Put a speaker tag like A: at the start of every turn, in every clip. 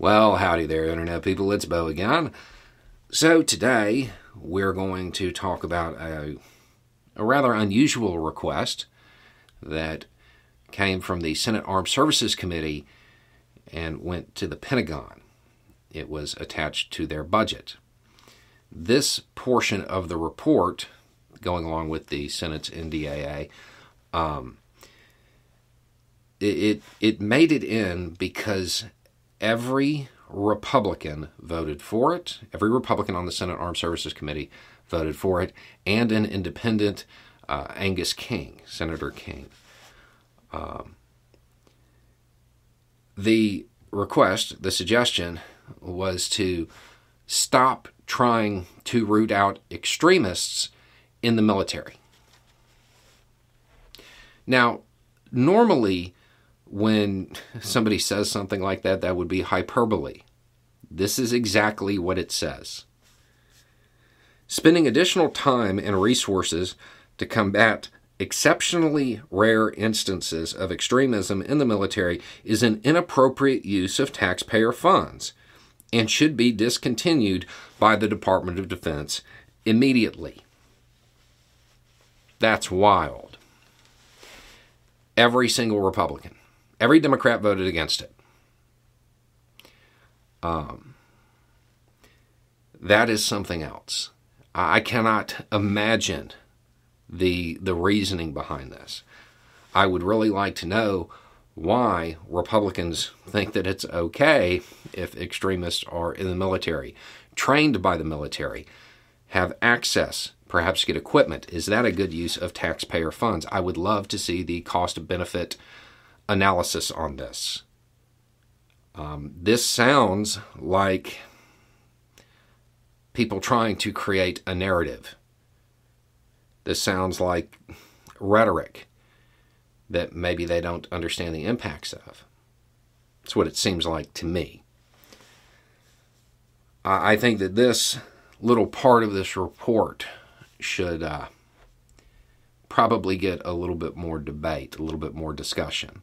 A: Well, howdy there, Internet people. It's Bo again. So, today we're going to talk about a, a rather unusual request that came from the Senate Armed Services Committee and went to the Pentagon. It was attached to their budget. This portion of the report, going along with the Senate's NDAA, um, it, it, it made it in because every Republican voted for it. Every Republican on the Senate Armed Services Committee voted for it, and an independent, uh, Angus King, Senator King. Um, the request, the suggestion, was to stop trying to root out extremists in the military. Now, normally, when somebody says something like that, that would be hyperbole. This is exactly what it says. Spending additional time and resources to combat exceptionally rare instances of extremism in the military is an inappropriate use of taxpayer funds and should be discontinued by the Department of Defense immediately. That's wild. Every single Republican Every Democrat voted against it. Um, that is something else. I cannot imagine the the reasoning behind this. I would really like to know why Republicans think that it's okay if extremists are in the military, trained by the military, have access, perhaps get equipment. Is that a good use of taxpayer funds? I would love to see the cost benefit analysis on this. Um, this sounds like people trying to create a narrative. This sounds like rhetoric that maybe they don't understand the impacts of. That's what it seems like to me. I think that this little part of this report should uh, probably get a little bit more debate, a little bit more discussion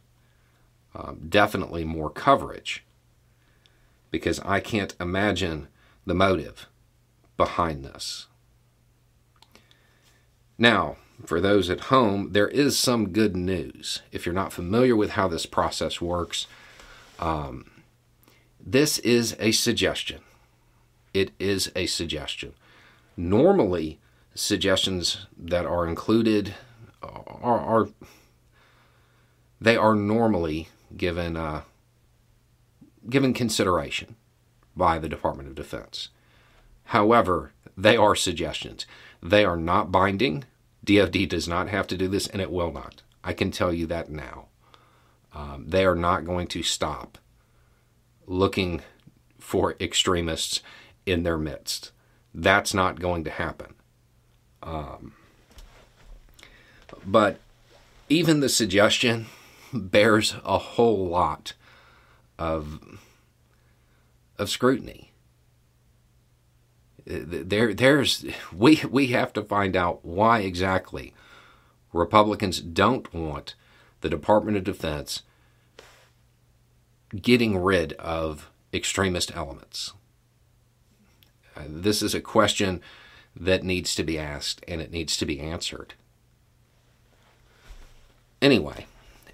A: um, definitely more coverage because I can't imagine the motive behind this. Now, for those at home, there is some good news. If you're not familiar with how this process works, um, this is a suggestion. It is a suggestion. Normally, suggestions that are included are, are they are normally given uh, given consideration by the Department of Defense. However, they are suggestions. They are not binding. DOD does not have to do this, and it will not. I can tell you that now. Um, they are not going to stop looking for extremists in their midst. That's not going to happen. Um, but even the suggestion bears a whole lot of of scrutiny. There, there's we we have to find out why exactly Republicans don't want the Department of Defense getting rid of extremist elements. Uh, this is a question that needs to be asked and it needs to be answered. Anyway.